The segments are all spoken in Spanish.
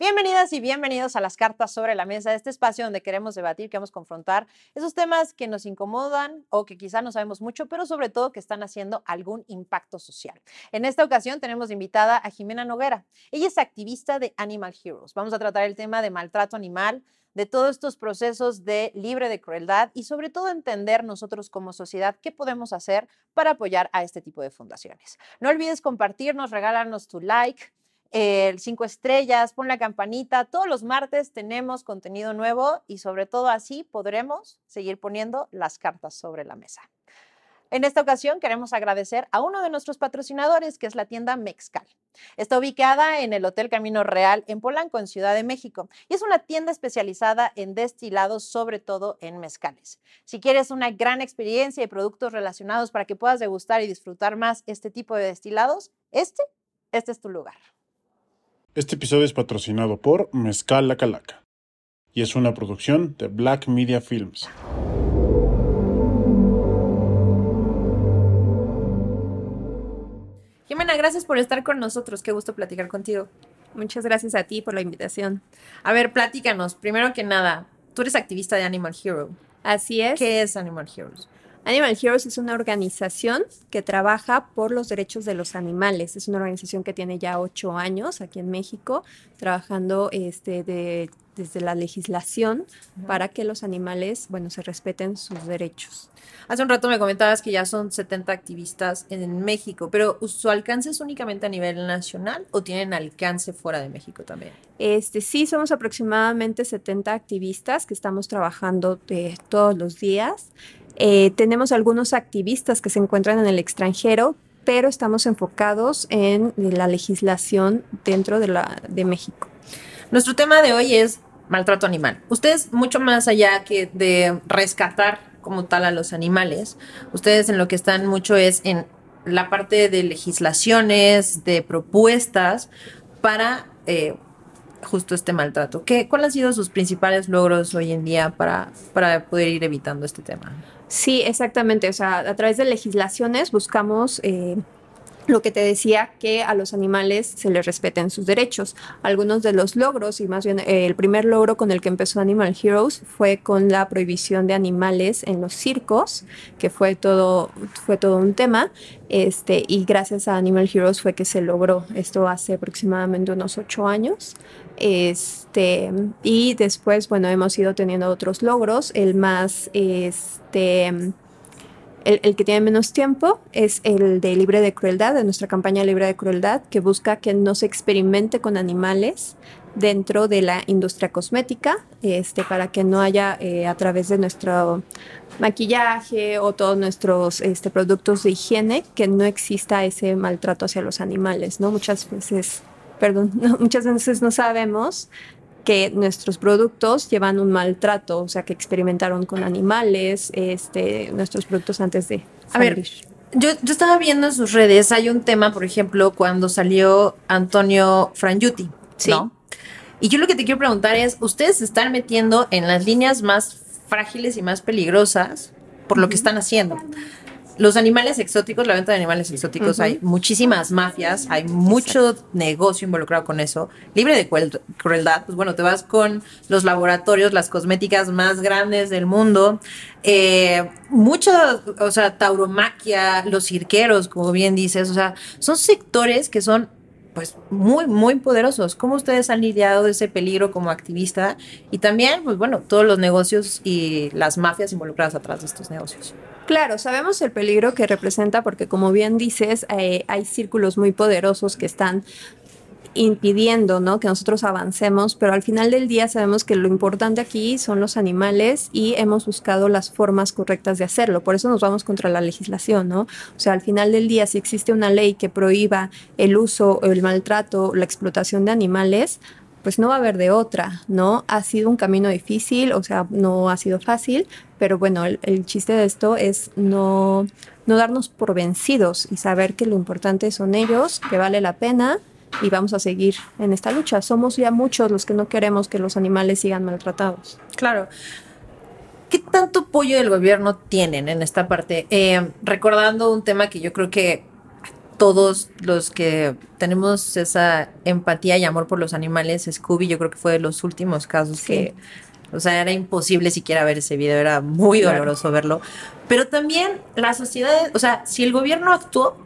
Bienvenidas y bienvenidos a las cartas sobre la mesa, este espacio donde queremos debatir, queremos confrontar esos temas que nos incomodan o que quizá no sabemos mucho, pero sobre todo que están haciendo algún impacto social. En esta ocasión tenemos invitada a Jimena Noguera. Ella es activista de Animal Heroes. Vamos a tratar el tema de maltrato animal, de todos estos procesos de libre de crueldad y sobre todo entender nosotros como sociedad qué podemos hacer para apoyar a este tipo de fundaciones. No olvides compartirnos, regálanos tu like, el cinco estrellas, pon la campanita. Todos los martes tenemos contenido nuevo y sobre todo así podremos seguir poniendo las cartas sobre la mesa. En esta ocasión queremos agradecer a uno de nuestros patrocinadores, que es la tienda Mexcal. Está ubicada en el Hotel Camino Real en Polanco, en Ciudad de México, y es una tienda especializada en destilados, sobre todo en mezcales. Si quieres una gran experiencia y productos relacionados para que puedas degustar y disfrutar más este tipo de destilados, este, este es tu lugar. Este episodio es patrocinado por Mezcal La Calaca y es una producción de Black Media Films. Jimena, gracias por estar con nosotros. Qué gusto platicar contigo. Muchas gracias a ti por la invitación. A ver, platícanos. Primero que nada, tú eres activista de Animal Hero. Así es. ¿Qué es Animal Heroes? Animal Heroes es una organización que trabaja por los derechos de los animales. Es una organización que tiene ya ocho años aquí en México, trabajando este, desde la legislación para que los animales, bueno, se respeten sus derechos. Hace un rato me comentabas que ya son 70 activistas en México, pero ¿su alcance es únicamente a nivel nacional o tienen alcance fuera de México también? Este, sí, somos aproximadamente 70 activistas que estamos trabajando de todos los días. Eh, tenemos algunos activistas que se encuentran en el extranjero, pero estamos enfocados en la legislación dentro de, la, de México. Nuestro tema de hoy es maltrato animal. Ustedes, mucho más allá que de rescatar como tal a los animales, ustedes en lo que están mucho es en la parte de legislaciones, de propuestas para eh, justo este maltrato. ¿Qué, ¿Cuáles han sido sus principales logros hoy en día para, para poder ir evitando este tema? Sí, exactamente. O sea, a través de legislaciones buscamos eh, lo que te decía, que a los animales se les respeten sus derechos. Algunos de los logros, y más bien eh, el primer logro con el que empezó Animal Heroes fue con la prohibición de animales en los circos, que fue todo, fue todo un tema. Este, y gracias a Animal Heroes fue que se logró. Esto hace aproximadamente unos ocho años. Este, y después, bueno, hemos ido teniendo otros logros. El más, este, el, que tiene menos tiempo es el de libre de crueldad, de nuestra campaña libre de crueldad, que busca que no se experimente con animales dentro de la industria cosmética, este, para que no haya eh, a través de nuestro maquillaje o todos nuestros este, productos de higiene, que no exista ese maltrato hacia los animales, ¿no? Muchas veces perdón, muchas veces no sabemos que nuestros productos llevan un maltrato, o sea, que experimentaron con animales, este, nuestros productos antes de A ver, yo, yo, estaba viendo en sus redes, hay un tema, por ejemplo, cuando salió Antonio Frangiuti, ¿sí? ¿no? Y yo lo que te quiero preguntar es, ¿ustedes se están metiendo en las líneas más frágiles y más peligrosas por lo que están haciendo? Los animales exóticos, la venta de animales exóticos, hay muchísimas mafias, hay mucho negocio involucrado con eso. Libre de crueldad, pues bueno, te vas con los laboratorios, las cosméticas más grandes del mundo. Eh, mucho, o sea, tauromaquia, los cirqueros, como bien dices, o sea, son sectores que son pues muy, muy poderosos. ¿Cómo ustedes han lidiado ese peligro como activista? Y también, pues bueno, todos los negocios y las mafias involucradas atrás de estos negocios. Claro, sabemos el peligro que representa porque como bien dices, eh, hay círculos muy poderosos que están impidiendo ¿no? que nosotros avancemos, pero al final del día sabemos que lo importante aquí son los animales y hemos buscado las formas correctas de hacerlo. Por eso nos vamos contra la legislación, ¿no? O sea, al final del día, si existe una ley que prohíba el uso, el maltrato, la explotación de animales, pues no va a haber de otra, ¿no? Ha sido un camino difícil, o sea, no ha sido fácil, pero bueno, el, chiste de esto es no, no darnos por vencidos y saber que lo importante son ellos, que vale la pena y vamos a seguir en esta lucha. Somos ya muchos los que no queremos que los animales sigan maltratados. Claro. ¿Qué tanto apoyo del gobierno tienen en esta parte? Eh, recordando un tema que yo creo que todos los que tenemos esa empatía y amor por los animales, Scooby yo creo que fue de los últimos casos que, o sea, era imposible siquiera ver ese video, era muy doloroso verlo. Pero también la sociedad, o sea, si el gobierno actuó,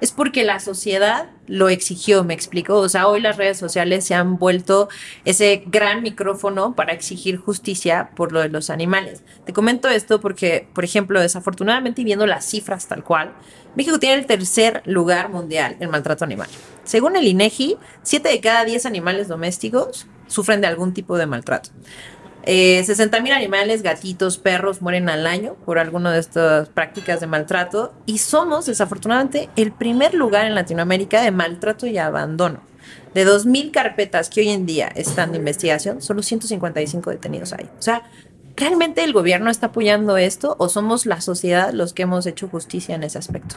es porque la sociedad lo exigió, me explico. O sea, hoy las redes sociales se han vuelto ese gran micrófono para exigir justicia por lo de los animales. Te comento esto porque, por ejemplo, desafortunadamente viendo las cifras tal cual, México tiene el tercer lugar mundial en maltrato animal. Según el INEGI, 7 de cada 10 animales domésticos sufren de algún tipo de maltrato. Eh, 60 mil animales, gatitos, perros mueren al año por alguna de estas prácticas de maltrato y somos desafortunadamente el primer lugar en Latinoamérica de maltrato y abandono. De 2.000 carpetas que hoy en día están de investigación, solo 155 detenidos hay. O sea, ¿realmente el gobierno está apoyando esto o somos la sociedad los que hemos hecho justicia en ese aspecto?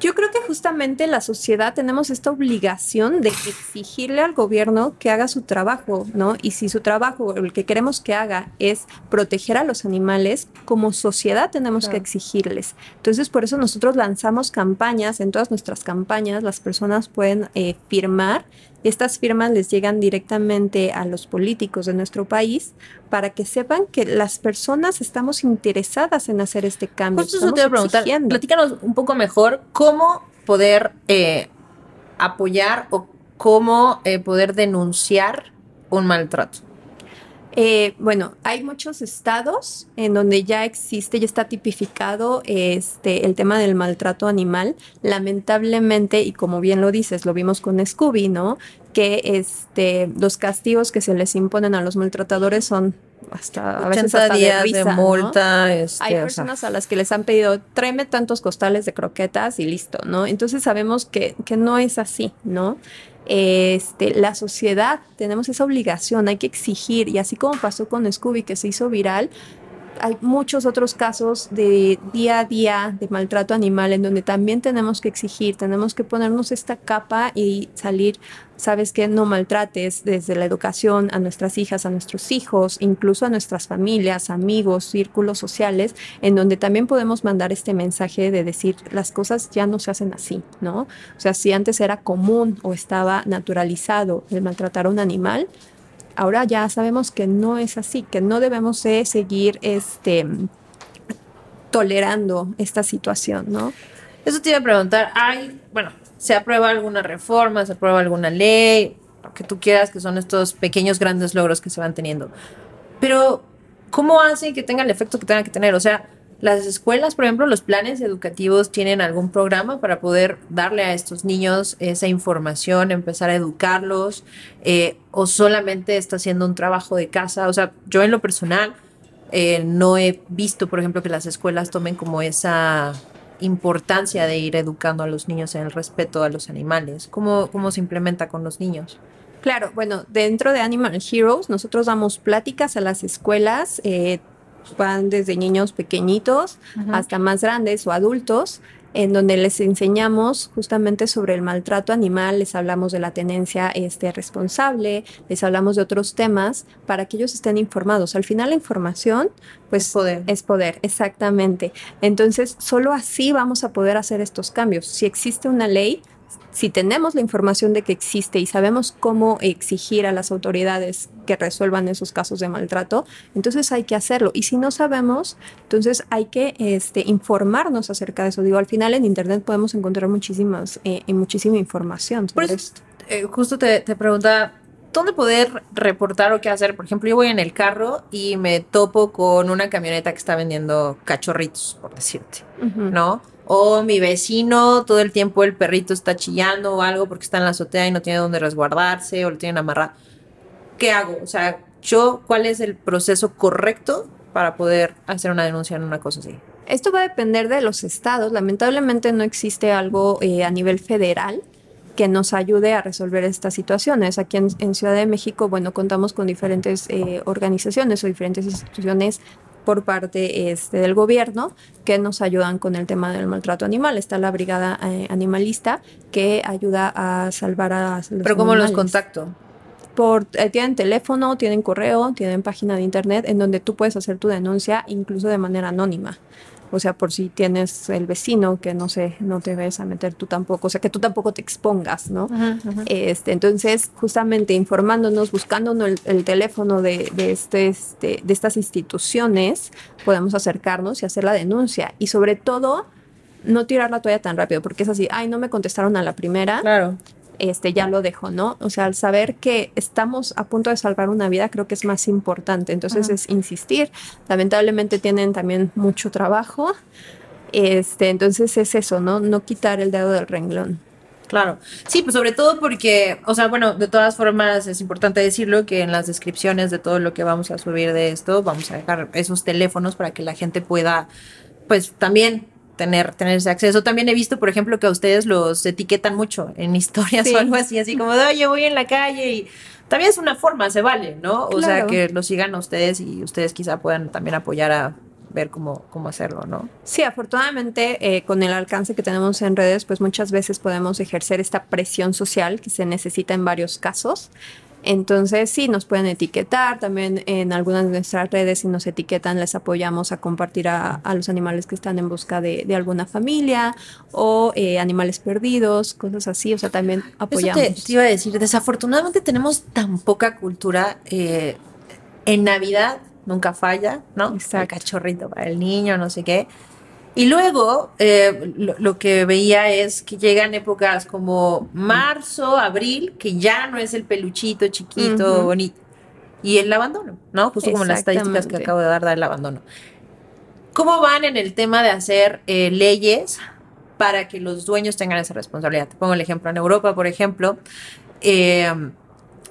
Yo creo que justamente la sociedad tenemos esta obligación de exigirle al gobierno que haga su trabajo, ¿no? Y si su trabajo, el que queremos que haga es proteger a los animales, como sociedad tenemos que exigirles. Entonces, por eso nosotros lanzamos campañas, en todas nuestras campañas las personas pueden eh, firmar estas firmas les llegan directamente a los políticos de nuestro país para que sepan que las personas estamos interesadas en hacer este cambio. Justo eso te voy a preguntar. Platícanos un poco mejor cómo poder eh, apoyar o cómo eh, poder denunciar un maltrato. Eh, bueno, hay muchos estados en donde ya existe, ya está tipificado este, el tema del maltrato animal. Lamentablemente, y como bien lo dices, lo vimos con Scooby, ¿no? Que este, los castigos que se les imponen a los maltratadores son hasta a veces hasta días de, multa. Este, hay personas a las que les han pedido, tráeme tantos costales de croquetas y listo, ¿no? Entonces sabemos que, que no es así, ¿no? Este, la sociedad tenemos esa obligación, hay que exigir, y así como pasó con Scooby, que se hizo viral, hay muchos otros casos de día a día de maltrato animal en donde también tenemos que exigir, tenemos que ponernos esta capa y salir, sabes que no maltrates desde la educación a nuestras hijas, a nuestros hijos, incluso a nuestras familias, amigos, círculos sociales, en donde también podemos mandar este mensaje de decir las cosas ya no se hacen así, ¿no? O sea, si antes era común o estaba naturalizado el maltratar a un animal, ahora ya sabemos que no es así, que no debemos de seguir este, tolerando esta situación, ¿no? Eso te iba a preguntar, hay, bueno, ¿se aprueba alguna reforma, se aprueba alguna ley, lo que tú quieras, que son estos pequeños grandes logros que se van teniendo? Pero, ¿cómo hace que tenga el efecto que tenga que tener? O sea, las escuelas, por ejemplo, los planes educativos tienen algún programa para poder darle a estos niños esa información, empezar a educarlos, eh, o solamente está haciendo un trabajo de casa. O sea, yo en lo personal eh, no he visto, por ejemplo, que las escuelas tomen como esa importancia de ir educando a los niños en el respeto a los animales. ¿Cómo, cómo se implementa con los niños? Claro, bueno, dentro de Animal Heroes nosotros damos pláticas a las escuelas, eh, van desde niños pequeñitos hasta más grandes o adultos, en donde les enseñamos justamente sobre el maltrato animal, les hablamos de la tenencia este, responsable, les hablamos de otros temas para que ellos estén informados. Al final la información, pues poder. es poder, exactamente. Entonces, solo así vamos a poder hacer estos cambios. Si existe una ley, si tenemos la información de que existe y sabemos cómo exigir a las autoridades que resuelvan esos casos de maltrato, entonces hay que hacerlo. Y si no sabemos, entonces hay que este, informarnos acerca de eso. Digo, al final en Internet podemos encontrar muchísimas, eh, muchísima información sobre esto. Eh, justo te, te preguntaba, ¿dónde poder reportar o qué hacer? Por ejemplo, yo voy en el carro y me topo con una camioneta que está vendiendo cachorritos, por decirte, ¿no? O mi vecino todo el tiempo el perrito está chillando o algo porque está en la azotea y no tiene dónde resguardarse o lo tienen amarrado. ¿Qué hago? O sea, yo, ¿cuál es el proceso correcto para poder hacer una denuncia en una cosa así? Esto va a depender de los estados. Lamentablemente no existe algo eh, a nivel federal que nos ayude a resolver estas situaciones. Aquí en, Ciudad de México, bueno, contamos con diferentes eh, organizaciones o diferentes instituciones por parte este, del gobierno que nos ayudan con el tema del maltrato animal. Está la brigada eh, animalista que ayuda a salvar a los ¿Pero cómo los contacto? Por, eh, tienen teléfono, tienen correo, tienen página de internet en donde tú puedes hacer tu denuncia incluso de manera anónima. O sea, por si tienes el vecino que no sé, no te ves a meter tú tampoco, o sea, que tú tampoco te expongas, ¿no? Este, entonces, justamente informándonos, buscándonos el, teléfono de, este, este, de estas instituciones, podemos acercarnos y hacer la denuncia. Y sobre todo, no tirar la toalla tan rápido, porque es así, ay, no me contestaron a la primera. Claro este, ya lo dejo, ¿no? O sea, al saber que estamos a punto de salvar una vida, creo que es más importante. Entonces es insistir. Lamentablemente tienen también mucho trabajo. Este, entonces es eso, ¿no? No quitar el dedo del renglón. Claro. Sí, pues sobre todo porque, o sea, bueno, de todas formas es importante decirlo que en las descripciones de todo lo que vamos a subir de esto, vamos a dejar esos teléfonos para que la gente pueda, pues también tener, tener ese acceso. También he visto, por ejemplo, que a ustedes los etiquetan mucho en historias o algo así, así como de, oye, voy en la calle y también es una forma, se vale, ¿no? O sea, que lo sigan a ustedes y ustedes quizá puedan también apoyar a ver cómo, cómo hacerlo, ¿no? Sí, afortunadamente eh, con el alcance que tenemos en redes, pues muchas veces podemos ejercer esta presión social que se necesita en varios casos. Entonces, sí, nos pueden etiquetar. También en algunas de nuestras redes, si nos etiquetan, les apoyamos a compartir a, los animales que están en busca de, alguna familia o eh, animales perdidos, cosas así. O sea, también apoyamos. Eso te, iba a decir, desafortunadamente tenemos tan poca cultura eh, en Navidad. Nunca falla, ¿no? Exacto. cachorrito para el niño, no sé qué. Y luego eh, lo, que veía es que llegan épocas como marzo, abril, que ya no es el peluchito chiquito, bonito, y el abandono, ¿no? Justo como las estadísticas que acabo de dar del abandono. ¿Cómo van en el tema de hacer eh, leyes para que los dueños tengan esa responsabilidad? Te pongo el ejemplo en Europa, por ejemplo. Eh,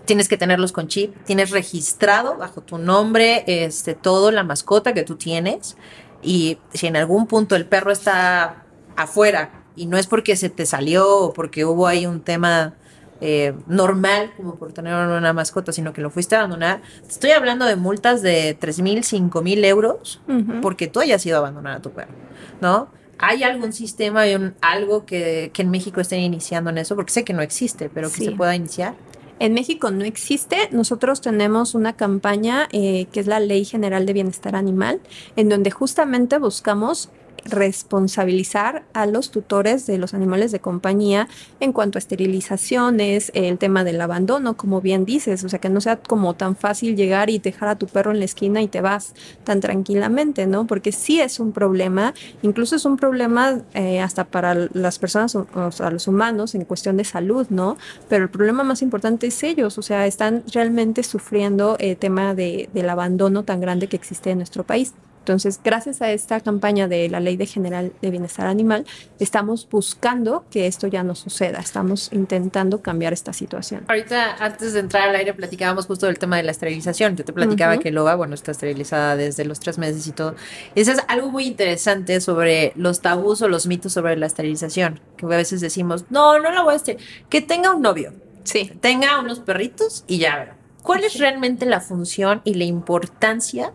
tienes que tenerlos con chip, tienes registrado bajo tu nombre este, todo la mascota que tú tienes y si en algún punto el perro está afuera y no es porque se te salió o porque hubo ahí un tema eh, normal como por tener una mascota, sino que lo fuiste a abandonar, estoy hablando de multas de 3 mil, 5 mil euros porque tú hayas ido a abandonar a tu perro, ¿no? ¿Hay algún sistema, hay un, algo que, en México estén iniciando en eso? Porque sé que no existe, pero que se pueda iniciar. En México no existe. Nosotros tenemos una campaña eh, que es la Ley General de Bienestar Animal, en donde justamente buscamos responsabilizar a los tutores de los animales de compañía en cuanto a esterilizaciones, el tema del abandono, como bien dices, o sea, que no sea como tan fácil llegar y dejar a tu perro en la esquina y te vas tan tranquilamente, ¿no? Porque sí es un problema, incluso es un problema eh, hasta para las personas, o sea, los humanos en cuestión de salud, ¿no? Pero el problema más importante es ellos, o sea, están realmente sufriendo el tema de, del abandono tan grande que existe en nuestro país. Entonces, gracias a esta campaña de la Ley de General de Bienestar Animal, estamos buscando que esto ya no suceda, estamos intentando cambiar esta situación. Ahorita, antes de entrar al aire, platicábamos justo del tema de la esterilización. Yo te platicaba que Loba, bueno, está esterilizada desde los tres meses y todo. Y eso es algo muy interesante sobre los tabús o los mitos sobre la esterilización, que a veces decimos, no, no la voy a esterilizar, que tenga un novio, sí. tenga unos perritos y ya. ¿Cuál es realmente la función y la importancia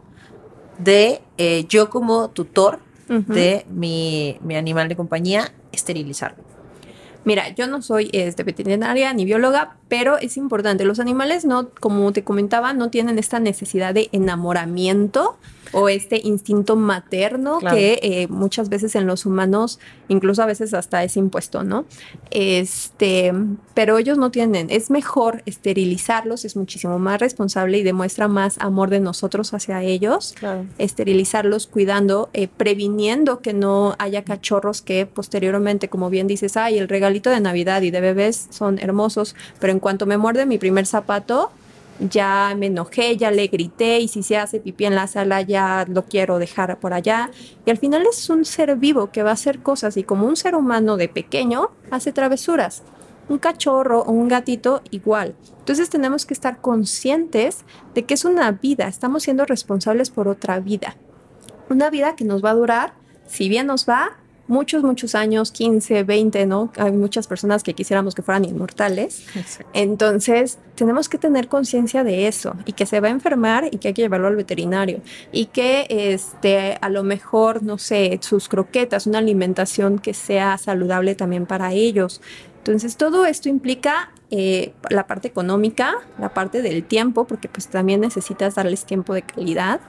de eh, yo como tutor de mi, animal de compañía esterilizarlo. Mira, yo no soy este, veterinaria ni bióloga, pero es importante. Los animales no, como te comentaba, no tienen esta necesidad de enamoramiento o este instinto materno que eh, muchas veces en los humanos, incluso a veces hasta es impuesto, ¿no? Este, pero ellos no tienen, es mejor esterilizarlos, es muchísimo más responsable y demuestra más amor de nosotros hacia ellos, esterilizarlos cuidando, eh, previniendo que no haya cachorros que posteriormente, como bien dices, ay, el regalito de Navidad y de bebés son hermosos, pero en cuanto me muerde mi primer zapato, ya me enojé, ya le grité y si se hace pipí en la sala ya lo quiero dejar por allá. Y al final es un ser vivo que va a hacer cosas y como un ser humano de pequeño hace travesuras. Un cachorro o un gatito igual. Entonces tenemos que estar conscientes de que es una vida, estamos siendo responsables por otra vida. Una vida que nos va a durar, si bien nos va, muchos, muchos años, 15, 20, ¿no? Hay muchas personas que quisiéramos que fueran inmortales. Entonces, tenemos que tener conciencia de eso y que se va a enfermar y que hay que llevarlo al veterinario y que este, a lo mejor, no sé, sus croquetas, una alimentación que sea saludable también para ellos. Entonces, todo esto implica eh, la parte económica, la parte del tiempo, porque pues también necesitas darles tiempo de calidad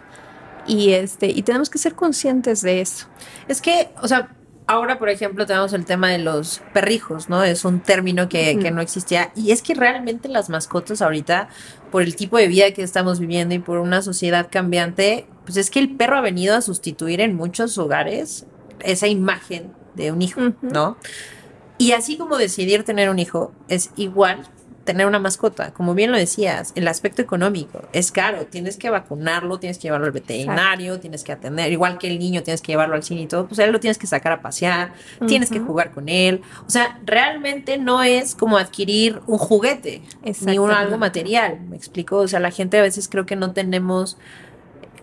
y este y tenemos que ser conscientes de eso. Es que, o sea, ahora, por ejemplo, tenemos el tema de los perrijos, ¿no? Es un término que, que, no existía. Y es que realmente las mascotas ahorita, por el tipo de vida que estamos viviendo y por una sociedad cambiante, pues es que el perro ha venido a sustituir en muchos hogares esa imagen de un hijo, ¿no? Y así como decidir tener un hijo es igual tener una mascota, como bien lo decías, el aspecto económico es caro, tienes que vacunarlo, tienes que llevarlo al veterinario, tienes que atender, igual que el niño tienes que llevarlo al cine y todo, pues él lo tienes que sacar a pasear, tienes que jugar con él, o sea, realmente no es como adquirir un juguete, ni un algo material, me explico, o sea, la gente a veces creo que no tenemos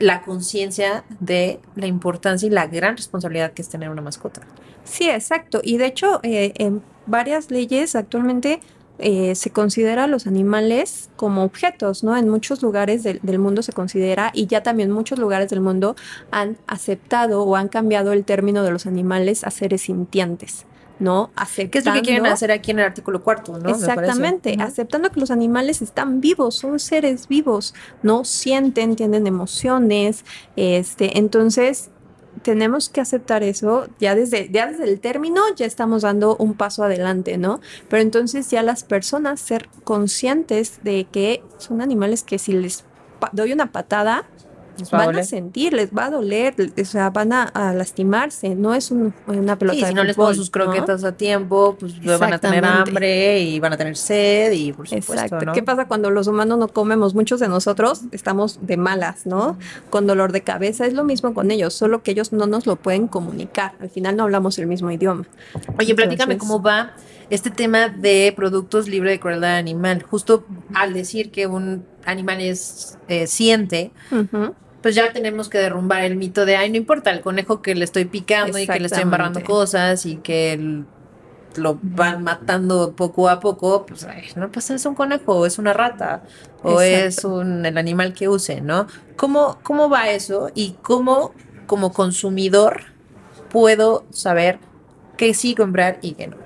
la conciencia de la importancia y la gran responsabilidad que es tener una mascota. Sí, exacto. Y de hecho, eh, en varias leyes actualmente eh, se considera a los animales como objetos, ¿no? En muchos lugares del mundo se considera y ya también muchos lugares del mundo han aceptado o han cambiado el término de los animales a seres sintientes. ¿no? Aceptando, ¿Qué es lo que quieren hacer aquí en el artículo cuarto, ¿no? Exactamente, aceptando que los animales están vivos, son seres vivos, ¿no? Sienten, tienen emociones, este, entonces tenemos que aceptar eso, ya desde, ya desde el término ya estamos dando un paso adelante, ¿no? Pero entonces ya las personas ser conscientes de que son animales que si les doy una patada, van a sentir, les va a doler, o sea, van a, lastimarse, no es una pelota. Sí, si no les pongo sus croquetas a tiempo, pues van a tener hambre y van a tener sed y por supuesto, Exacto. ¿Qué pasa cuando los humanos no comemos? Muchos de nosotros estamos de malas, ¿no? Con dolor de cabeza, es lo mismo con ellos, solo que ellos no nos lo pueden comunicar, al final no hablamos el mismo idioma. Oye, platícame cómo va este tema de productos libres de crueldad animal, justo al decir que un animal es eh, siente, pues ya tenemos que derrumbar el mito de, ay, no importa, el conejo que le estoy picando y que le estoy embarrando cosas y que lo van matando poco a poco, pues no pasa, es un conejo, es una rata, o es un, el animal que use, ¿no? ¿Cómo, ¿Cómo va eso y cómo como consumidor puedo saber qué sí comprar y qué no?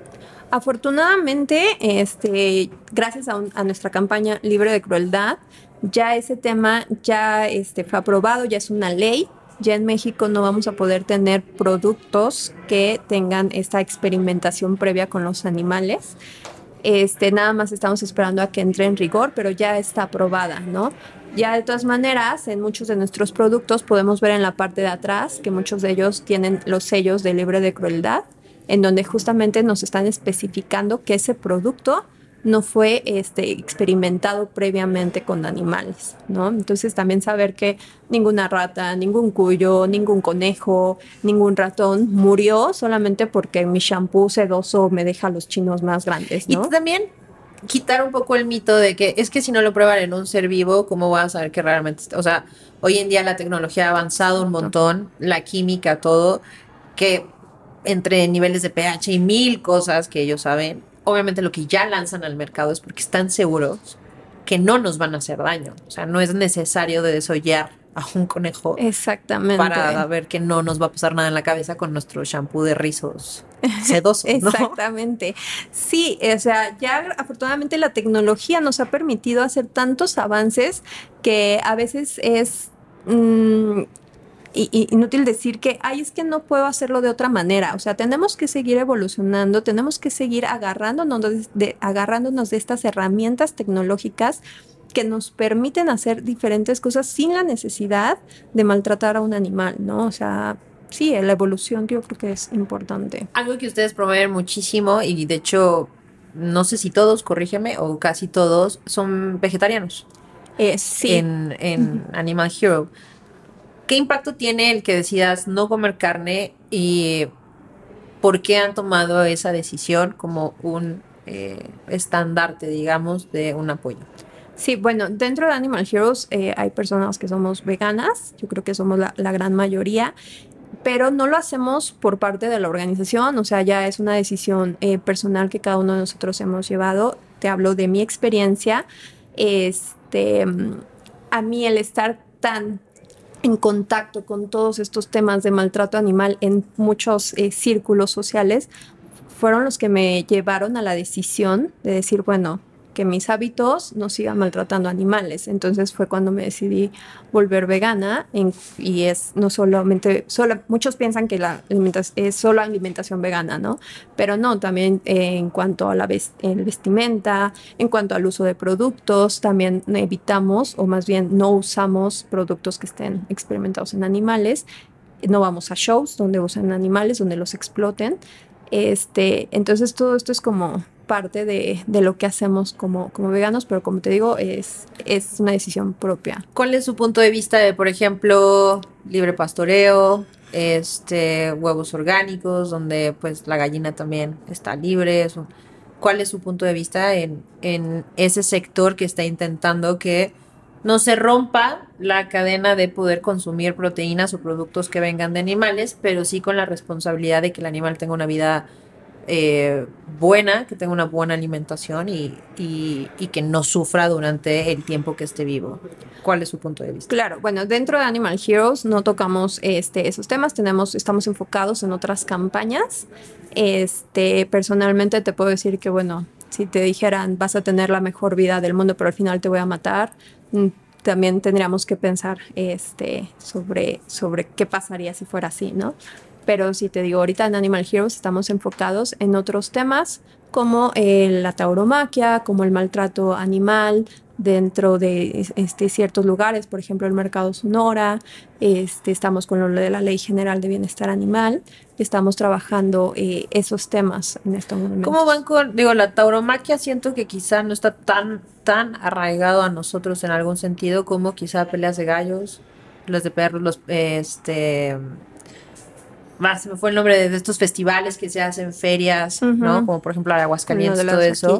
Afortunadamente, este, gracias a, a nuestra campaña Libre de Crueldad, ya ese tema ya este, fue aprobado, ya es una ley. Ya en México no vamos a poder tener productos que tengan esta experimentación previa con los animales. Este, nada más estamos esperando a que entre en rigor, pero ya está aprobada, ¿no? Ya de todas maneras, en muchos de nuestros productos podemos ver en la parte de atrás que muchos de ellos tienen los sellos de libre de crueldad, en donde justamente nos están especificando que ese producto no fue este, experimentado previamente con animales, ¿no? Entonces también saber que ninguna rata, ningún cuyo, ningún conejo, ningún ratón murió solamente porque mi shampoo sedoso me deja los chinos más grandes, ¿no? Y también quitar un poco el mito de que es que si no lo prueban en un ser vivo, ¿cómo vas a saber que realmente? O sea, hoy en día la tecnología ha avanzado un montón, la química, todo, que entre niveles de pH y mil cosas que ellos saben, obviamente lo que ya lanzan al mercado es porque están seguros que no nos van a hacer daño. O sea, no es necesario de desollar a un conejo. Exactamente. Para ver que no nos va a pasar nada en la cabeza con nuestro shampoo de rizos sedosos. Exactamente. Sí, o sea, ya afortunadamente la tecnología nos ha permitido hacer tantos avances que a veces es mm, y, inútil decir que, ay, es que no puedo hacerlo de otra manera. O sea, tenemos que seguir evolucionando, tenemos que seguir agarrándonos de, agarrándonos de estas herramientas tecnológicas que nos permiten hacer diferentes cosas sin la necesidad de maltratar a un animal, ¿no? O sea, sí, la evolución yo creo que es importante. Algo que ustedes promueven muchísimo y de hecho, no sé si todos, corrígeme, o casi todos, son vegetarianos. Eh, sí. En, en Animal Hero. ¿Qué impacto tiene el que decidas no comer carne y por qué han tomado esa decisión como un eh, estandarte, digamos, de un apoyo? Sí, bueno, dentro de Animal Heroes eh, hay personas que somos veganas, yo creo que somos la, gran mayoría, pero no lo hacemos por parte de la organización, o sea, ya es una decisión eh, personal que cada uno de nosotros hemos llevado. Te hablo de mi experiencia. Este, a mí el estar tan en contacto con todos estos temas de maltrato animal en muchos eh, círculos sociales fueron los que me llevaron a la decisión de decir, bueno, mis hábitos no sigan maltratando animales. Entonces fue cuando me decidí volver vegana y es no solamente, solo, muchos piensan que la alimentación es solo alimentación vegana, ¿no? Pero no, también eh, en cuanto a la vestimenta, en cuanto al uso de productos, también evitamos o más bien no usamos productos que estén experimentados en animales no vamos a shows donde usan animales, donde los exploten. Este, entonces todo esto es como parte de, lo que hacemos como, como veganos, pero como te digo, es, es una decisión propia. ¿Cuál es su punto de vista de, por ejemplo, libre pastoreo, este, huevos orgánicos, donde pues la gallina también está libre? ¿Cuál es su punto de vista en, en ese sector que está intentando que no se rompa la cadena de poder consumir proteínas o productos que vengan de animales, pero sí con la responsabilidad de que el animal tenga una vida eh, buena, que tenga una buena alimentación y, que no sufra durante el tiempo que esté vivo. ¿Cuál es su punto de vista? Claro, bueno, dentro de Animal Heroes no tocamos este, esos temas, tenemos, estamos enfocados en otras campañas. Este, personalmente te puedo decir que, bueno, si te dijeran vas a tener la mejor vida del mundo, pero al final te voy a matar, mm, también tendríamos que pensar este, sobre, sobre qué pasaría si fuera así, ¿no? Pero si te digo, ahorita en Animal Heroes estamos enfocados en otros temas como la tauromaquia, como el maltrato animal, dentro de este, ciertos lugares, por ejemplo el mercado Sonora, este, estamos con lo de la Ley General de Bienestar Animal, estamos trabajando eh, esos temas en este momento. ¿Cómo van con, digo, la tauromaquia siento que quizá no está tan, tan arraigado a nosotros en algún sentido como quizá peleas de gallos, las de perros, los, este, más me fue el nombre de, estos festivales que se hacen ferias, ¿no? Como por ejemplo Aguascalientes, todo eso,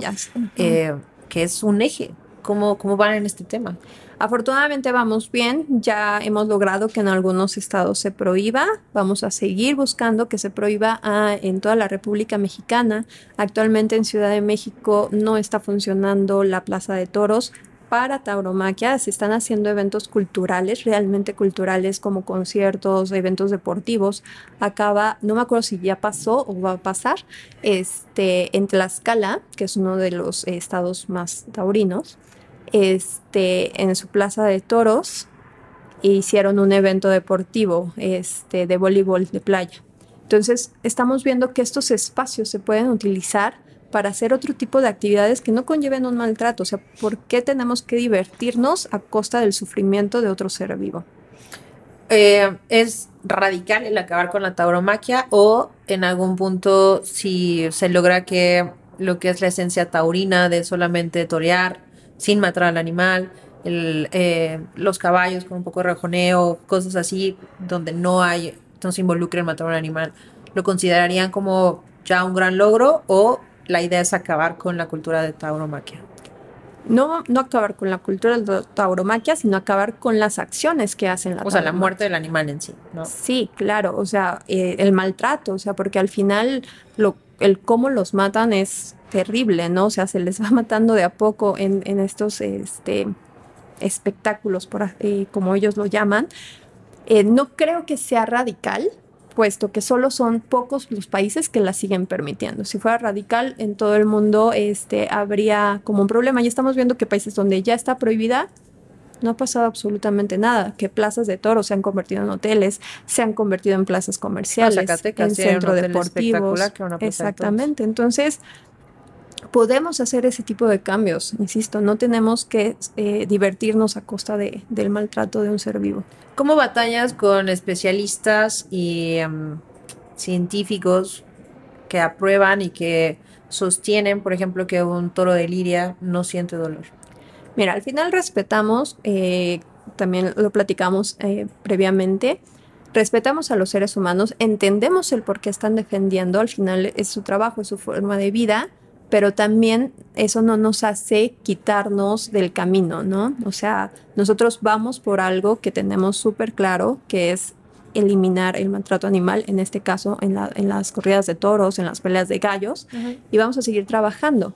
eh, que es un eje ¿Cómo, ¿Cómo van en este tema? Afortunadamente vamos bien, ya hemos logrado que en algunos estados se prohíba, vamos a seguir buscando que se prohíba ah, en toda la República Mexicana. Actualmente en Ciudad de México no está funcionando la Plaza de Toros para tauromaquia, se están haciendo eventos culturales, realmente culturales como conciertos, eventos deportivos. Acaba, no me acuerdo si ya pasó o va a pasar, este, en Tlaxcala, que es uno de los estados más taurinos este, en su plaza de toros hicieron un evento deportivo este, de voleibol de playa. Entonces, estamos viendo que estos espacios se pueden utilizar para hacer otro tipo de actividades que no conlleven un maltrato. O sea, ¿por qué tenemos que divertirnos a costa del sufrimiento de otro ser vivo? Eh, ¿Es radical el acabar con la tauromaquia o en algún punto si se logra que lo que es la esencia taurina de solamente torear sin matar al animal, eh, los caballos con un poco de rejoneo, cosas así, donde no hay, no se involucre en matar a un animal, ¿lo considerarían como ya un gran logro o la idea es acabar con la cultura de tauromaquia? No, no acabar con la cultura de tauromaquia, sino acabar con las acciones que hacen la O sea, la muerte del animal en sí, ¿no? Sí, claro, o sea, eh, el maltrato, o sea, porque al final lo, el cómo los matan es terrible, ¿no? O sea, se les va matando de a poco en, estos este, espectáculos, por, eh, como ellos lo llaman. Eh, no creo que sea radical, puesto que solo son pocos los países que la siguen permitiendo. Si fuera radical en todo el mundo, este, habría como un problema. Ya estamos viendo que países donde ya está prohibida, no ha pasado absolutamente nada, que plazas de toros se han convertido en hoteles, se han convertido en plazas comerciales, en centro deportivos. Exactamente. Entonces, podemos hacer ese tipo de cambios, insisto, no tenemos que eh, divertirnos a costa de, del maltrato de un ser vivo. ¿Cómo batallas con especialistas y em, científicos que aprueban y que sostienen, por ejemplo, que un toro de liria no siente dolor? Mira, al final respetamos, eh, también lo platicamos eh, previamente, respetamos a los seres humanos, entendemos el por qué están defendiendo, al final es su trabajo, es su forma de vida, pero también eso no nos hace quitarnos del camino, ¿no? O sea, nosotros vamos por algo que tenemos súper claro, que es eliminar el maltrato animal, en este caso en, las corridas de toros, en las peleas de gallos, y vamos a seguir trabajando.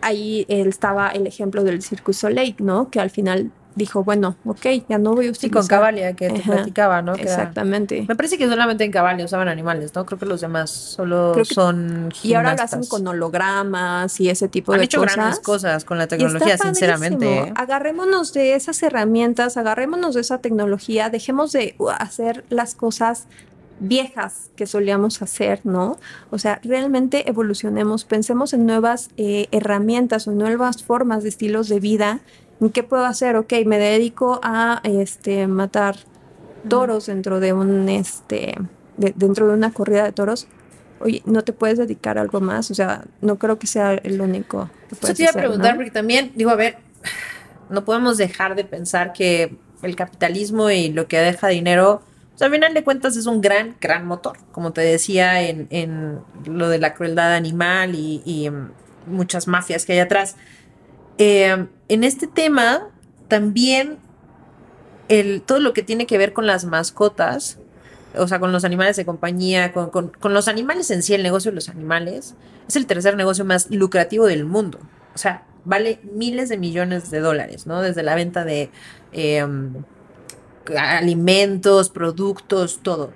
Ahí estaba el ejemplo del Circus Soleil, ¿no? Que al final dijo, bueno, ok, ya no voy a Sí, utilizar. con Cabalia, que te platicaba, ¿no? Que era- Exactamente. Me parece que solamente en Cabalia usaban animales, ¿no? Creo que los demás solo que- son Y ahora lo hacen gimnastas. con hologramas y ese tipo Han de hecho cosas. grandes cosas con la tecnología, sinceramente. ¿eh? Agarrémonos de esas herramientas, agarrémonos de esa tecnología, dejemos de uh, hacer las cosas viejas que solíamos hacer, ¿no? O sea, realmente evolucionemos, pensemos en nuevas eh, herramientas o nuevas formas de estilos de vida. ¿En ¿Qué puedo hacer? Ok, me dedico a este, matar toros dentro de un este de- dentro de una corrida de toros. Oye, ¿no te puedes dedicar a algo más? O sea, no creo que sea el único que puedes te iba a preguntar, ¿no? porque también, digo, a ver, no podemos dejar de pensar que el capitalismo y lo que deja dinero, pues, al final de cuentas es un gran, gran motor. Como te decía en, en lo de la crueldad animal y, y, mm, muchas mafias que hay atrás. Eh, en este tema, también el, todo lo que tiene que ver con las mascotas, o sea, con los animales de compañía, con, con- los animales en sí, el negocio de los animales, es el tercer negocio más lucrativo del mundo. O sea, vale miles de millones de dólares, ¿no? Desde la venta de eh, alimentos, productos, todo.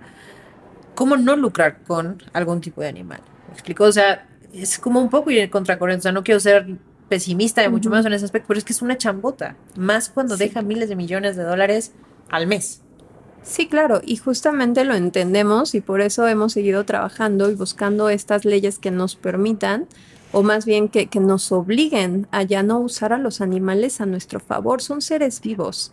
¿Cómo no lucrar con algún tipo de animal? ¿Me explico? O sea, es como un poco ir en contracorriente. O sea, no quiero ser pesimista de mucho Ujú. más en ese aspecto, pero es que es una chambota. Más cuando Sí. deja miles de millones de dólares al mes. Sí, claro, y justamente lo entendemos y por eso hemos seguido trabajando y buscando estas leyes que nos permitan, o más bien que, que nos obliguen a ya no usar a los animales a nuestro favor. Son seres vivos.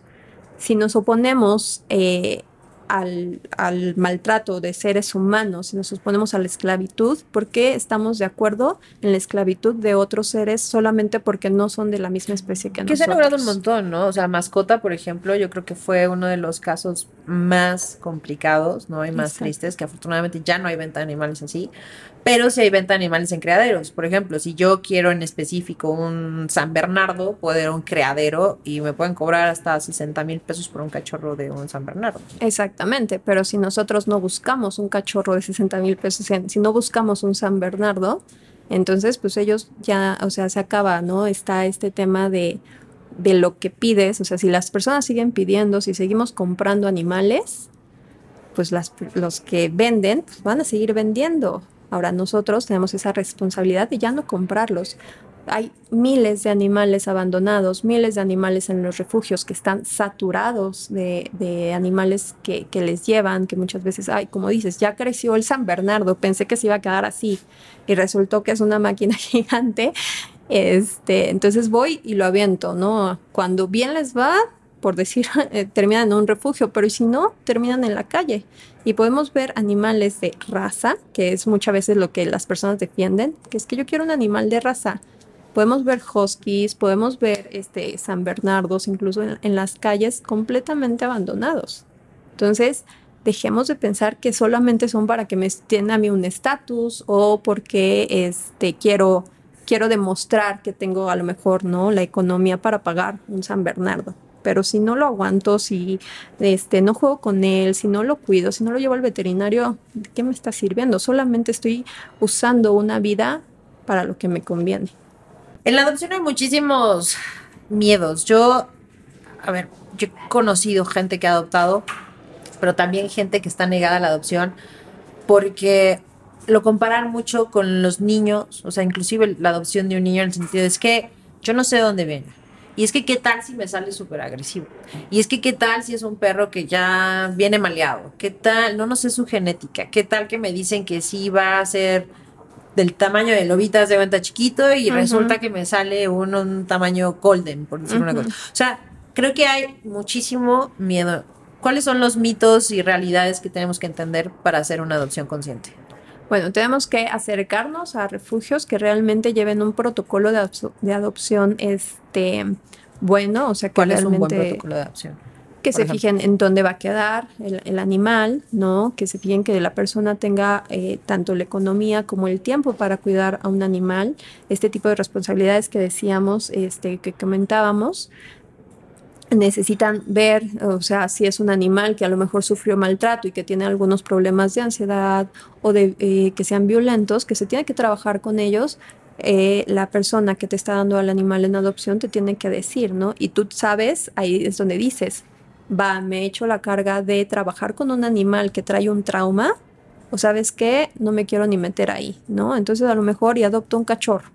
Si nos oponemos eh, al, al maltrato de seres humanos, si nos oponemos a la esclavitud, ¿por qué estamos de acuerdo en la esclavitud de otros seres solamente porque no son de la misma especie que, Que se ha nosotros? logrado un montón, ¿no? O sea, mascota, por ejemplo, yo creo que fue uno de los casos más complicados, ¿no? Y más Exacto. tristes, que afortunadamente ya no hay venta de animales así, pero sí hay venta de animales en criaderos. Por ejemplo, si yo quiero en específico un San Bernardo, puedo ir a un criadero y me pueden cobrar hasta 60 mil pesos por un cachorro de un San Bernardo. Exactamente, pero si nosotros no buscamos un cachorro de 60 mil pesos, si no buscamos un San Bernardo, entonces pues ellos ya, o sea, se acaba, ¿no? Está este tema de, de lo que pides, o sea, si las personas siguen pidiendo, si seguimos comprando animales, pues las, los que venden pues, van a seguir vendiendo. Ahora nosotros tenemos esa responsabilidad de ya no comprarlos. Hay miles de animales abandonados, miles de animales en los refugios que están saturados de, animales que, que les llevan, que muchas veces, ay, como dices, ya creció el San Bernardo, pensé que se iba a quedar así y resultó que es una máquina gigante. Este, entonces voy y lo aviento, ¿no? Cuando bien les va, por decir, eh, terminan en un refugio, pero si no, terminan en la calle. Y podemos ver animales de raza, que es muchas veces lo que las personas defienden, que es que yo quiero un animal de raza. Podemos ver huskies, podemos ver este San Bernardos, incluso en, en las calles completamente abandonados. Entonces, dejemos de pensar que solamente son para que me estén a mí un estatus o porque este quiero quiero demostrar que tengo a lo mejor no la economía para pagar un San Bernardo. Pero si no lo aguanto, si este no juego con él, si no lo cuido, si no lo llevo al veterinario, ¿de qué me está sirviendo? Solamente estoy usando una vida para lo que me conviene. En la adopción hay muchísimos miedos. Yo, a ver, he conocido gente que ha adoptado, pero también gente que está negada a la adopción porque lo comparan mucho con los niños, o sea, inclusive la adopción de un niño en el sentido es que yo no sé de dónde viene. Y es que qué tal si me sale súper agresivo. Y es que qué tal si es un perro que ya viene maleado. ¿Qué tal? No, no sé su genética. ¿Qué tal que me dicen que sí va a ser del tamaño de lobitas de venta chiquito y resulta que me sale un, un tamaño golden, por decir una cosa. O sea, creo que hay muchísimo miedo. ¿Cuáles son los mitos y realidades que tenemos que entender para hacer una adopción consciente? Bueno, tenemos que acercarnos a refugios que realmente lleven un protocolo de, de adopción este bueno, o sea que ¿Cuál es un buen realmente protocolo de adopción? que se ejemplo? fijen en dónde va a quedar el, el animal, ¿no? Que se fijen que la persona tenga eh, tanto la economía como el tiempo para cuidar a un animal. Este tipo de responsabilidades que decíamos, este, que comentábamos, necesitan ver, o sea, si es un animal que a lo mejor sufrió maltrato y que tiene algunos problemas de ansiedad o de eh, que sean violentos, que se tiene que trabajar con ellos eh, la persona que te está dando al animal en adopción te tiene que decir, ¿no? Y tú sabes, ahí es donde dices, va, me he hecho la carga de trabajar con un animal que trae un trauma, o sabes qué, no me quiero ni meter ahí, ¿no? Entonces a lo mejor y adopto un cachorro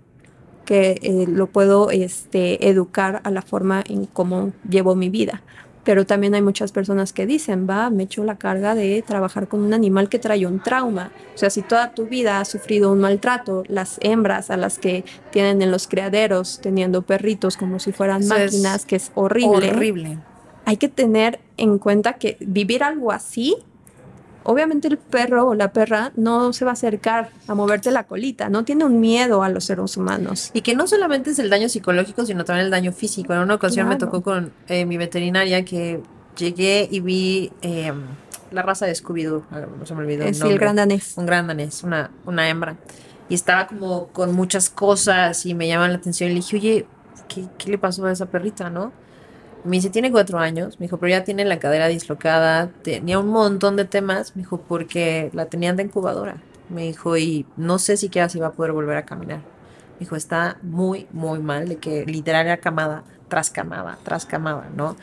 que eh, lo puedo este, educar a la forma en cómo llevo mi vida. Pero también hay muchas personas que dicen, va, me echo la carga de trabajar con un animal que trae un trauma. O sea, si toda tu vida has sufrido un maltrato, las hembras a las que tienen en los criaderos teniendo perritos como si fueran máquinas, que es horrible. Horrible. Hay que tener en cuenta que vivir algo así obviamente el perro o la perra no se va a acercar a moverte la colita, no tiene un miedo a los seres humanos. Y que no solamente es el daño psicológico, sino también el daño físico. En una ocasión me tocó con eh, mi veterinaria que llegué y vi em, la raza de Scooby-Doo, ah, no se me olvidó. Es el, gran danés. Un gran danés, una, una hembra. Y estaba como con muchas cosas y me llaman la atención y le dije, oye, ¿qué, qué le pasó a esa perrita, no? Me dice, tiene cuatro años. Me dijo, pero ya tiene la cadera dislocada. Tenía un montón de temas. Me dijo, porque la tenían de incubadora. Me dijo, y no sé siquiera si va a poder volver a caminar. Me dijo, está muy, muy mal, de que literal era camada tras camada, tras camada, ¿no?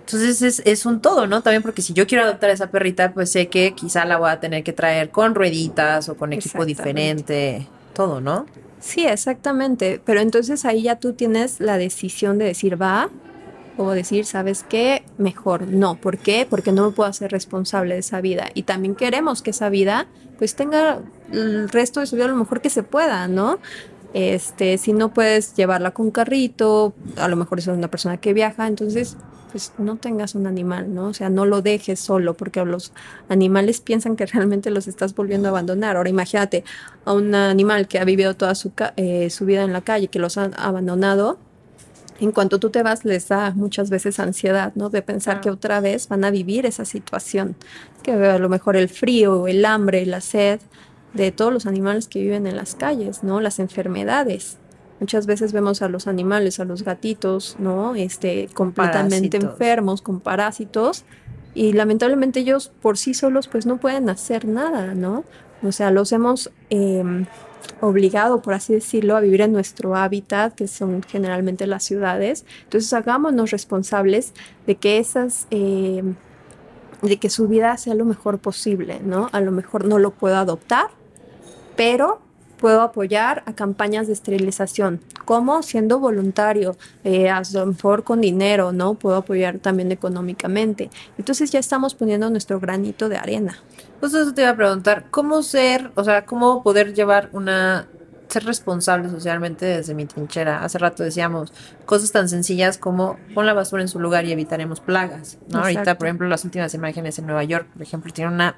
Entonces es, es, un todo, ¿no? También porque si yo quiero adoptar a esa perrita, pues sé que quizá la voy a tener que traer con rueditas o con equipo diferente, todo, ¿no? Sí, exactamente. Pero entonces ahí ya tú tienes la decisión de decir, va, o decir, ¿sabes qué? Mejor no. ¿Por qué? Porque no me puedo hacer responsable de esa vida. Y también queremos que esa vida pues tenga el resto de su vida lo mejor que se pueda, ¿no? Este, si no puedes llevarla con carrito, a lo mejor es una persona que viaja, entonces pues no tengas un animal, ¿no? O sea, no lo dejes solo, porque los animales piensan que realmente los estás volviendo a abandonar. Ahora imagínate a un animal que ha vivido toda su, eh, su vida en la calle, que los han abandonado, en cuanto tú te vas, les da muchas veces ansiedad, ¿no? De pensar que otra vez van a vivir esa situación, que a lo mejor el frío, el hambre, la sed de todos los animales que viven en las calles, ¿no? Las enfermedades. Muchas veces vemos a los animales, a los gatitos, ¿no? Este, completamente enfermos, con parásitos, y lamentablemente ellos por sí solos pues no pueden hacer nada, ¿no? O sea, los hemos em, obligado, por así decirlo, a vivir en nuestro hábitat, que son generalmente las ciudades. Entonces hagámonos responsables de que esas... Eh, de que su vida sea lo mejor posible, ¿no? A lo mejor no lo puedo adoptar, pero puedo apoyar a campañas de esterilización. ¿Cómo? Siendo voluntario, eh, a lo mejor con dinero, ¿no? Puedo apoyar también económicamente. Entonces ya estamos poniendo nuestro granito de arena. Pues eso te iba a preguntar, ¿cómo ser, o sea, cómo poder llevar una, ser responsable socialmente desde mi trinchera? Hace rato decíamos cosas tan sencillas como pon la basura en su lugar y evitaremos plagas, ¿no? Ahorita, por ejemplo, las últimas imágenes en Nueva York, por ejemplo, tiene una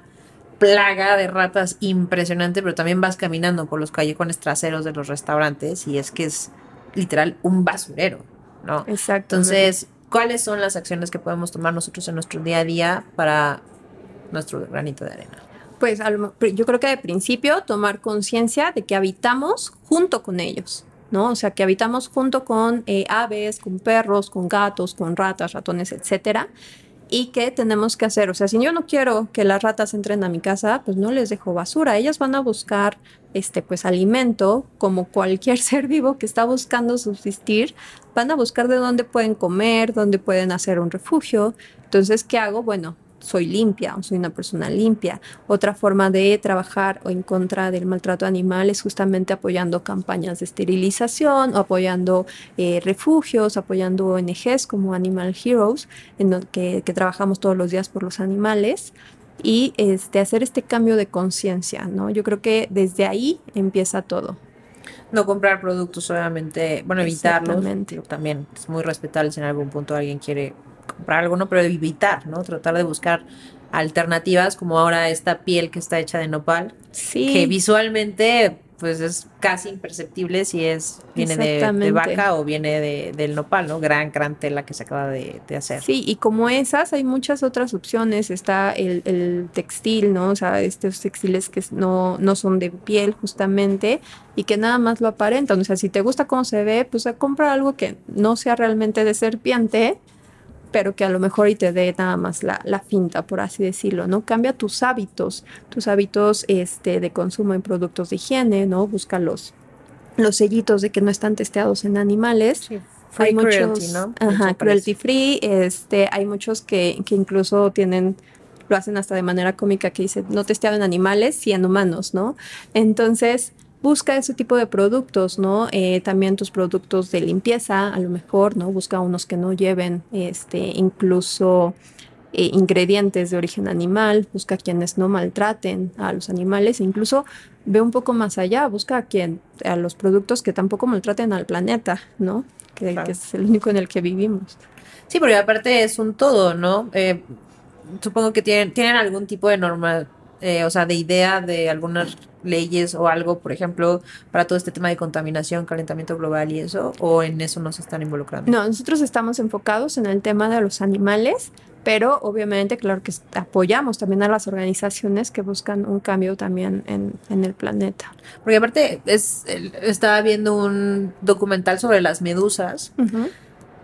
plaga de ratas impresionante, pero también vas caminando por los callejones traseros de los restaurantes y es que es literal un basurero, ¿no? Exacto. Entonces, ¿cuáles son las acciones que podemos tomar nosotros en nuestro día a día para nuestro granito de arena? Pues yo creo que de principio tomar conciencia de que habitamos junto con ellos, ¿no? O sea, que habitamos junto con eh, aves, con perros, con gatos, con ratas, ratones, etcétera. Y que tenemos que hacer, o sea, si yo no quiero que las ratas entren a mi casa, pues no les dejo basura. Ellas van a buscar, este, pues alimento, como cualquier ser vivo que está buscando subsistir, van a buscar de dónde pueden comer, dónde pueden hacer un refugio. Entonces, ¿qué hago? Bueno, soy limpia o soy una persona limpia. Otra forma de trabajar o en contra del maltrato animal es justamente apoyando campañas de esterilización o apoyando eh, refugios, apoyando ONGs como Animal Heroes, en que, que trabajamos todos los días por los animales y este, hacer este cambio de conciencia, ¿no? Yo creo que desde ahí empieza todo. No comprar productos obviamente, bueno, evitarlos. También es muy respetable si en algún punto alguien quiere comprar algo, ¿no? Pero evitar, ¿no? Tratar de buscar alternativas como ahora esta piel que está hecha de nopal, sí. que visualmente pues es casi imperceptible si es viene de, vaca o viene de, del nopal, ¿no? Gran, gran tela que se acaba de, hacer. Sí, y como esas hay muchas otras opciones. Está el, el, textil, ¿no? O sea, estos textiles que no, no son de piel justamente y que nada más lo aparentan. O sea, si te gusta cómo se ve, pues compra algo que no sea realmente de serpiente pero que a lo mejor y te dé nada más la, la, finta, por así decirlo, ¿no? Cambia tus hábitos, tus hábitos este, de consumo en productos de higiene, ¿no? Busca los, los sellitos de que no están testeados en animales. Free hay cruelty, muchos, ¿no? ajá, cruelty free, este, hay muchos que, que incluso tienen, lo hacen hasta de manera cómica que dice, no testeado en animales y en humanos, ¿no? Entonces, busca ese tipo de productos, ¿no? Eh, también tus productos de limpieza, a lo mejor, ¿no? Busca unos que no lleven, este, incluso eh, ingredientes de origen animal, busca quienes no maltraten a los animales, e incluso ve un poco más allá, busca a quien, a los productos que tampoco maltraten al planeta, ¿no? Que, Claro. que es el único en el que vivimos. Sí, porque aparte es un todo, ¿no? Eh, supongo que tienen, tienen algún tipo de norma, eh, o sea, de idea de algunas leyes o algo, por ejemplo, para todo este tema de contaminación, calentamiento global y eso, o en eso no se están involucrando. No, nosotros estamos enfocados en el tema de los animales, pero obviamente, claro que apoyamos también a las organizaciones que buscan un cambio también en, en el planeta. Porque aparte es, estaba viendo un documental sobre las medusas,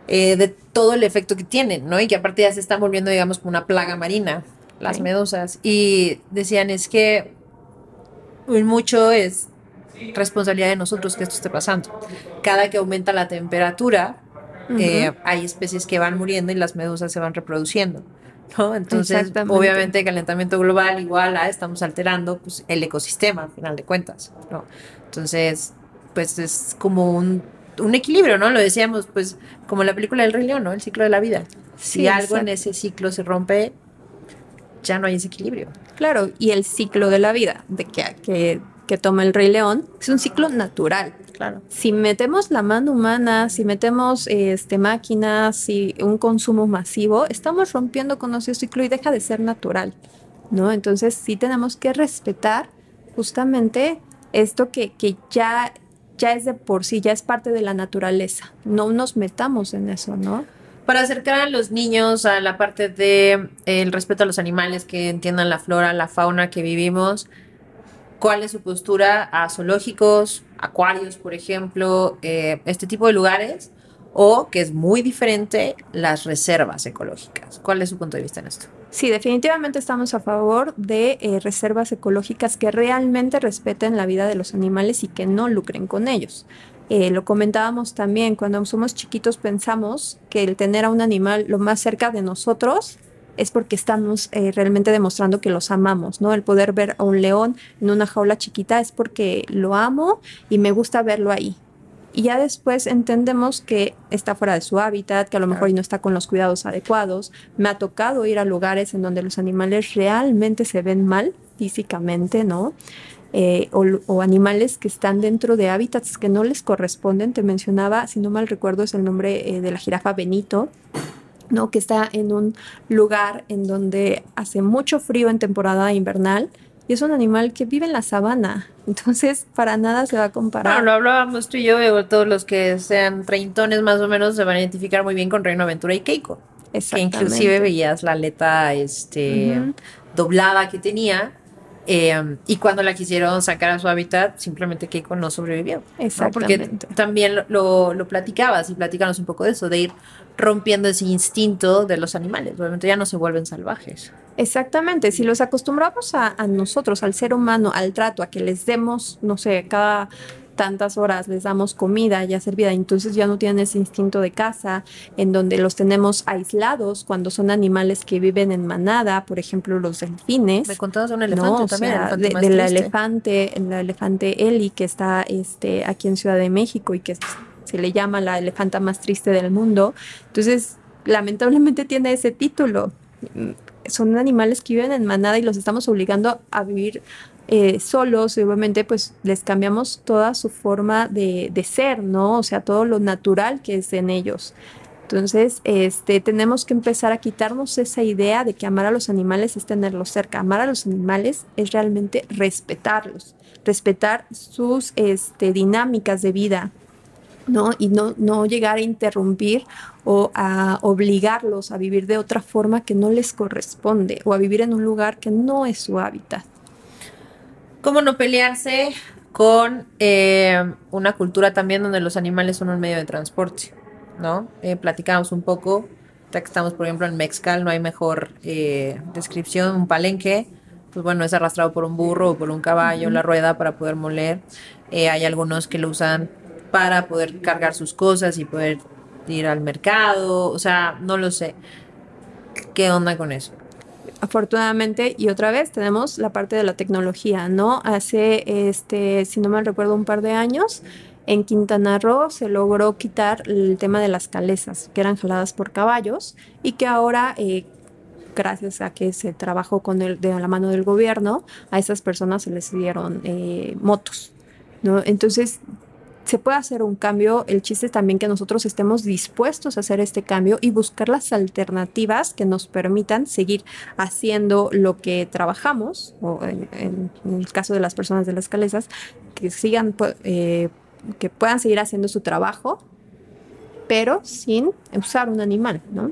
eh, de todo el efecto que tienen, ¿no? Y que aparte ya se están volviendo, digamos, como una plaga marina, las medusas. Y decían, es que mucho es responsabilidad de nosotros que esto esté pasando. Cada que aumenta la temperatura, eh, hay especies que van muriendo y las medusas se van reproduciendo. ¿no? Entonces, obviamente, calentamiento global igual a estamos alterando pues, el ecosistema, al final de cuentas. ¿no? Entonces, pues es como un, un equilibrio, ¿no? Lo decíamos, pues, como la película del Rey León, ¿no? El ciclo de la vida. Si algo en ese ciclo se rompe, ya no hay ese equilibrio. Claro, y el ciclo de la vida de que, que, que toma el Rey León es un ciclo natural. Claro. Si metemos la mano humana, si metemos este, máquinas y un consumo masivo, estamos rompiendo con ese ciclo y deja de ser natural, ¿no? Entonces sí tenemos que respetar justamente esto que, que ya, ya es de por sí, ya es parte de la naturaleza. No nos metamos en eso, ¿no? Para acercar a los niños a la parte de eh, el respeto a los animales, que entiendan la flora, la fauna que vivimos, ¿cuál es su postura a zoológicos, acuarios, por ejemplo, eh, este tipo de lugares? O, que es muy diferente, las reservas ecológicas. ¿Cuál es su punto de vista en esto? Sí, definitivamente estamos a favor de eh, reservas ecológicas que realmente respeten la vida de los animales y que no lucren con ellos. Eh, lo comentábamos también, cuando somos chiquitos pensamos que el tener a un animal lo más cerca de nosotros es porque estamos eh, realmente demostrando que los amamos, ¿no? El poder ver a un león en una jaula chiquita es porque lo amo y me gusta verlo ahí. Y ya después entendemos que está fuera de su hábitat, que a lo mejor no está con los cuidados adecuados. Me ha tocado ir a lugares en donde los animales realmente se ven mal físicamente, ¿no? Eh, o, o animales que están dentro de hábitats que no les corresponden. Te mencionaba, si no mal recuerdo, es el nombre eh, de la jirafa Benito, ¿no? Que está en un lugar en donde hace mucho frío en temporada invernal y es un animal que vive en la sabana. Entonces, para nada se va a comparar. Bueno, lo hablábamos tú y yo, todos los que sean treintones más o menos se van a identificar muy bien con Reino Aventura y Keiko. Que inclusive veías la aleta este, doblada que tenía. Eh, y cuando la quisieron sacar a su hábitat, simplemente Keiko no sobrevivió. ¿no? Porque Exactamente. también lo, lo, lo platicabas y platícanos un poco de eso, de ir rompiendo ese instinto de los animales. Obviamente ya no se vuelven salvajes. Exactamente, si los acostumbramos a, a nosotros, al ser humano, al trato, a que les demos, no sé, cada tantas horas les damos comida ya servida, entonces ya no tienen ese instinto de caza, en donde los tenemos aislados cuando son animales que viven en manada, por ejemplo los delfines. Me contabas de un ¿no? elefante O también. sea, el elefante de, la elefante, la elefante Eli que está este, aquí en Ciudad de México y que se le llama la elefanta más triste del mundo. Entonces, lamentablemente tiene ese título. Son animales que viven en manada y los estamos obligando a vivir eh, solos obviamente pues les cambiamos toda su forma de, de ser, ¿no? O sea, todo lo natural que es en ellos. Entonces, este, tenemos que empezar a quitarnos esa idea de que amar a los animales es tenerlos cerca. Amar a los animales es realmente respetarlos, respetar sus este, dinámicas de vida, ¿no? Y no, no llegar a interrumpir o a obligarlos a vivir de otra forma que no les corresponde o a vivir en un lugar que no es su hábitat. ¿Cómo no pelearse con eh, una cultura también donde los animales son un medio de transporte? ¿No? Eh, platicamos un poco, ya que estamos, por ejemplo, en Mexcal, no hay mejor eh, descripción, un palenque pues bueno, es arrastrado por un burro o por un caballo, la rueda para poder moler. Eh, hay algunos que lo usan para poder cargar sus cosas y poder ir al mercado, o sea, no lo sé. ¿Qué onda con eso? Afortunadamente, y otra vez tenemos la parte de la tecnología, ¿no? Hace, este, si no mal recuerdo, un par de años, en Quintana Roo se logró quitar el tema de las calesas, que eran jaladas por caballos, y que ahora, eh, gracias a que se trabajó con el, de la mano del gobierno, a esas personas se les dieron eh, motos, ¿no? Entonces, se puede hacer un cambio. El chiste es también que nosotros estemos dispuestos a hacer este cambio y buscar las alternativas que nos permitan seguir haciendo lo que trabajamos, o en, el caso de las personas de las calesas, que sigan, eh, que puedan seguir haciendo su trabajo, pero sin usar un animal, ¿no?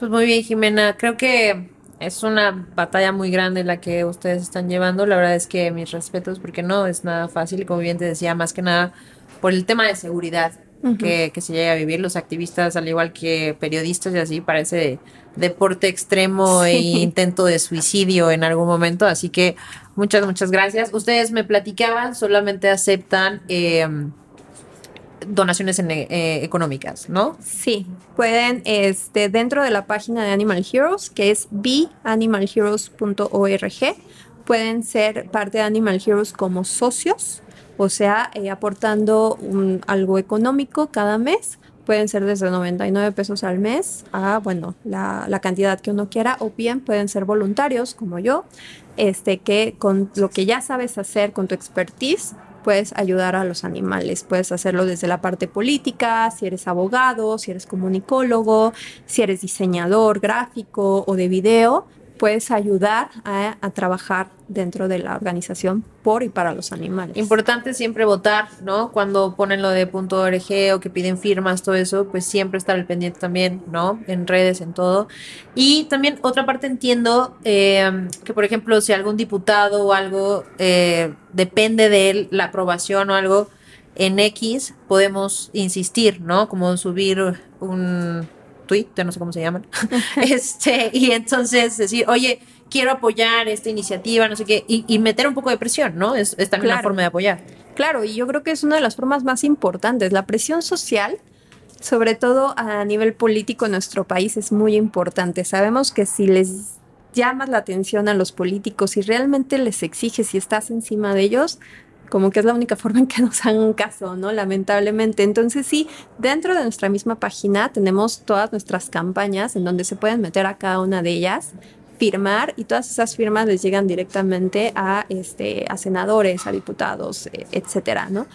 Pues muy bien, Jimena. Creo que es una batalla muy grande la que ustedes están llevando. La verdad es que mis respetos, porque no es nada fácil, como bien te decía, más que nada por el tema de seguridad que, se llega a vivir. Los activistas, al igual que periodistas y así, parece deporte extremo e intento de suicidio en algún momento. Así que muchas, muchas gracias. Ustedes me platicaban, solamente aceptan... Eh, donaciones eh, económicas, ¿no? Sí, pueden, este, dentro de la página de Animal Heroes, que es beanimalheroes.org, pueden ser parte de Animal Heroes como socios, o sea, eh, aportando algo económico cada mes. Pueden ser desde 99 pesos al mes a, bueno, la, la cantidad que uno quiera, o bien pueden ser voluntarios como yo, este, que con lo que ya sabes hacer, con tu expertise, puedes ayudar a los animales. Puedes hacerlo desde la parte política, si eres abogado, si eres comunicólogo, si eres diseñador gráfico o de video, puedes ayudar a, trabajar dentro de la organización por y para los animales. Importante siempre votar, ¿no? Cuando ponen lo de punto .org o que piden firmas, todo eso, pues siempre estar al pendiente también, ¿no? En redes, en todo. Y también otra parte entiendo eh, que, por ejemplo, si algún diputado o algo eh, depende de la aprobación o algo, en X podemos insistir, ¿no? Como subir un tweet, no sé cómo se llaman, este, y entonces decir, oye, quiero apoyar esta iniciativa, no sé qué, y, meter un poco de presión, ¿no? Es, también una forma de apoyar. Claro, y yo creo que es una de las formas más importantes. La presión social, sobre todo a nivel político en nuestro país, es muy importante. Sabemos que si les llamas la atención a los políticos y realmente les exiges y estás encima de ellos, como que es la única forma en que nos hagan caso, ¿no? Lamentablemente. Entonces sí, dentro de nuestra misma página tenemos todas nuestras campañas en donde se pueden meter a cada una de ellas firmar y todas esas firmas les llegan directamente a este a senadores, a diputados, e, etcétera, ¿no?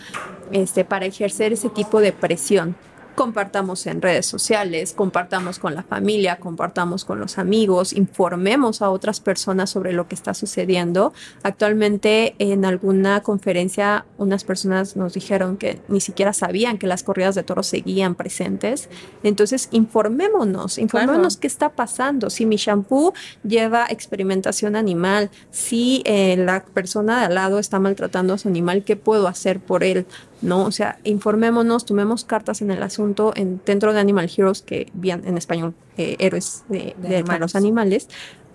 Este para ejercer ese tipo de presión compartamos en redes sociales, compartamos con la familia, compartamos con los amigos, informemos a otras personas sobre lo que está sucediendo. Actualmente en alguna conferencia unas personas nos dijeron que ni siquiera sabían que las corridas de toros seguían presentes. Entonces informémonos, informémonos qué está pasando. Si mi shampoo lleva experimentación animal, si eh, la persona de al lado está maltratando a su animal, ¿qué puedo hacer por él? ¿No? O sea, informémonos, tomemos cartas en el asunto en, dentro de Animal Heroes, que bien en español, eh, héroes de, los animales.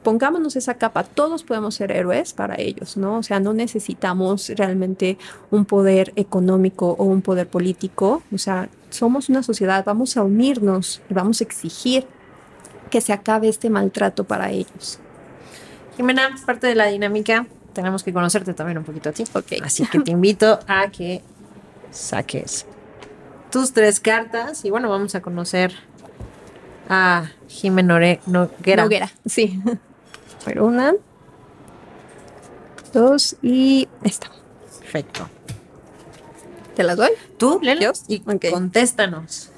Pongámonos esa capa, todos podemos ser héroes para ellos, ¿no? O sea, no necesitamos realmente un poder económico o un poder político, o sea, somos una sociedad, vamos a unirnos y vamos a exigir que se acabe este maltrato para ellos. Jimena, parte de la dinámica, tenemos que conocerte también un poquito a ti. Así que te invito a que saques tus tres cartas y bueno, vamos a conocer a Jimena Noguera. Noguera, sí. Pero una, dos y esta. Perfecto. ¿Te las doy? Tú, léelos y contéstanos.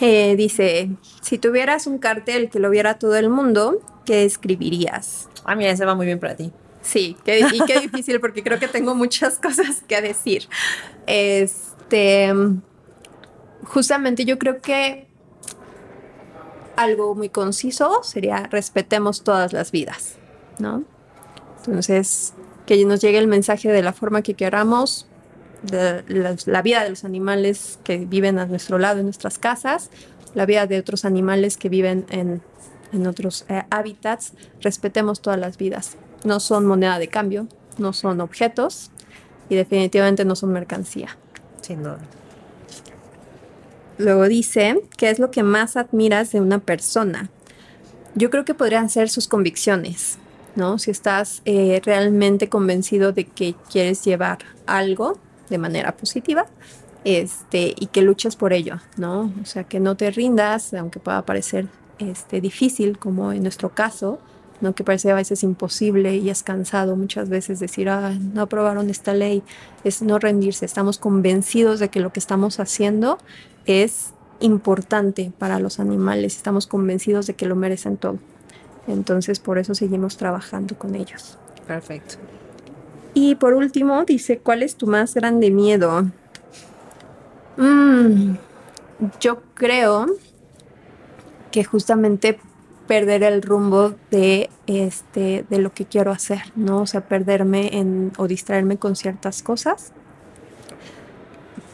Eh, dice, si tuvieras un cartel que lo viera todo el mundo, ¿qué escribirías? Ah, mira, ese va muy bien para ti. Sí, y qué difícil porque creo que tengo muchas cosas que decir. Este, justamente yo creo que algo muy conciso sería respetemos todas las vidas, ¿no? Entonces, que nos llegue el mensaje de la forma que queramos, la, vida de los animales que viven a nuestro lado en nuestras casas, la vida de otros animales que viven en en otros eh, hábitats, respetemos todas las vidas. No son moneda de cambio, no son objetos y definitivamente no son mercancía. Sin duda. Luego dice, ¿qué es lo que más admiras de una persona? Yo creo que podrían ser sus convicciones, ¿no? Si estás eh, realmente convencido de que quieres llevar algo de manera positiva, este, y que luches por ello, ¿no? O sea, que no te rindas, aunque pueda parecer este, difícil, como en nuestro caso, ¿no? Que parece a veces imposible y es cansado muchas veces decir, ah, no aprobaron esta ley, es no rendirse, estamos convencidos de que lo que estamos haciendo es importante para los animales. Estamos convencidos de que lo merecen todo. Entonces, por eso seguimos trabajando con ellos. Perfecto. Y por último, dice, ¿cuál es tu más grande miedo? Mm, yo creo que justamente perder el rumbo de este de lo que quiero hacer, ¿no? O sea, perderme en o distraerme con ciertas cosas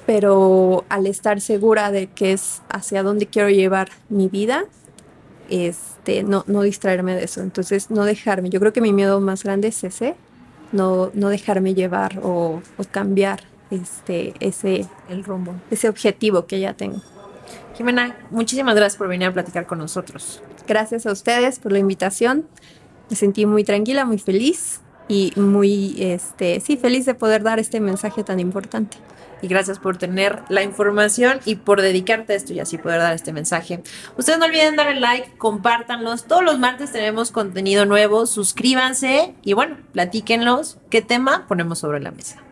pero al estar segura de que es hacia dónde quiero llevar mi vida, este, no, no distraerme de eso. Entonces, no dejarme. Yo creo que mi miedo más grande es ese, no, no dejarme llevar o, o cambiar este, ese, El rumbo. ese objetivo que ya tengo. Jimena, muchísimas gracias por venir a platicar con nosotros. Gracias a ustedes por la invitación. Me sentí muy tranquila, muy feliz y muy, este, sí, feliz de poder dar este mensaje tan importante. y gracias por tener la información y por dedicarte a esto y así poder dar este mensaje. Ustedes no olviden darle like, compártanlos. Todos los martes tenemos contenido nuevo, suscríbanse y bueno, platíquenlos qué tema ponemos sobre la mesa.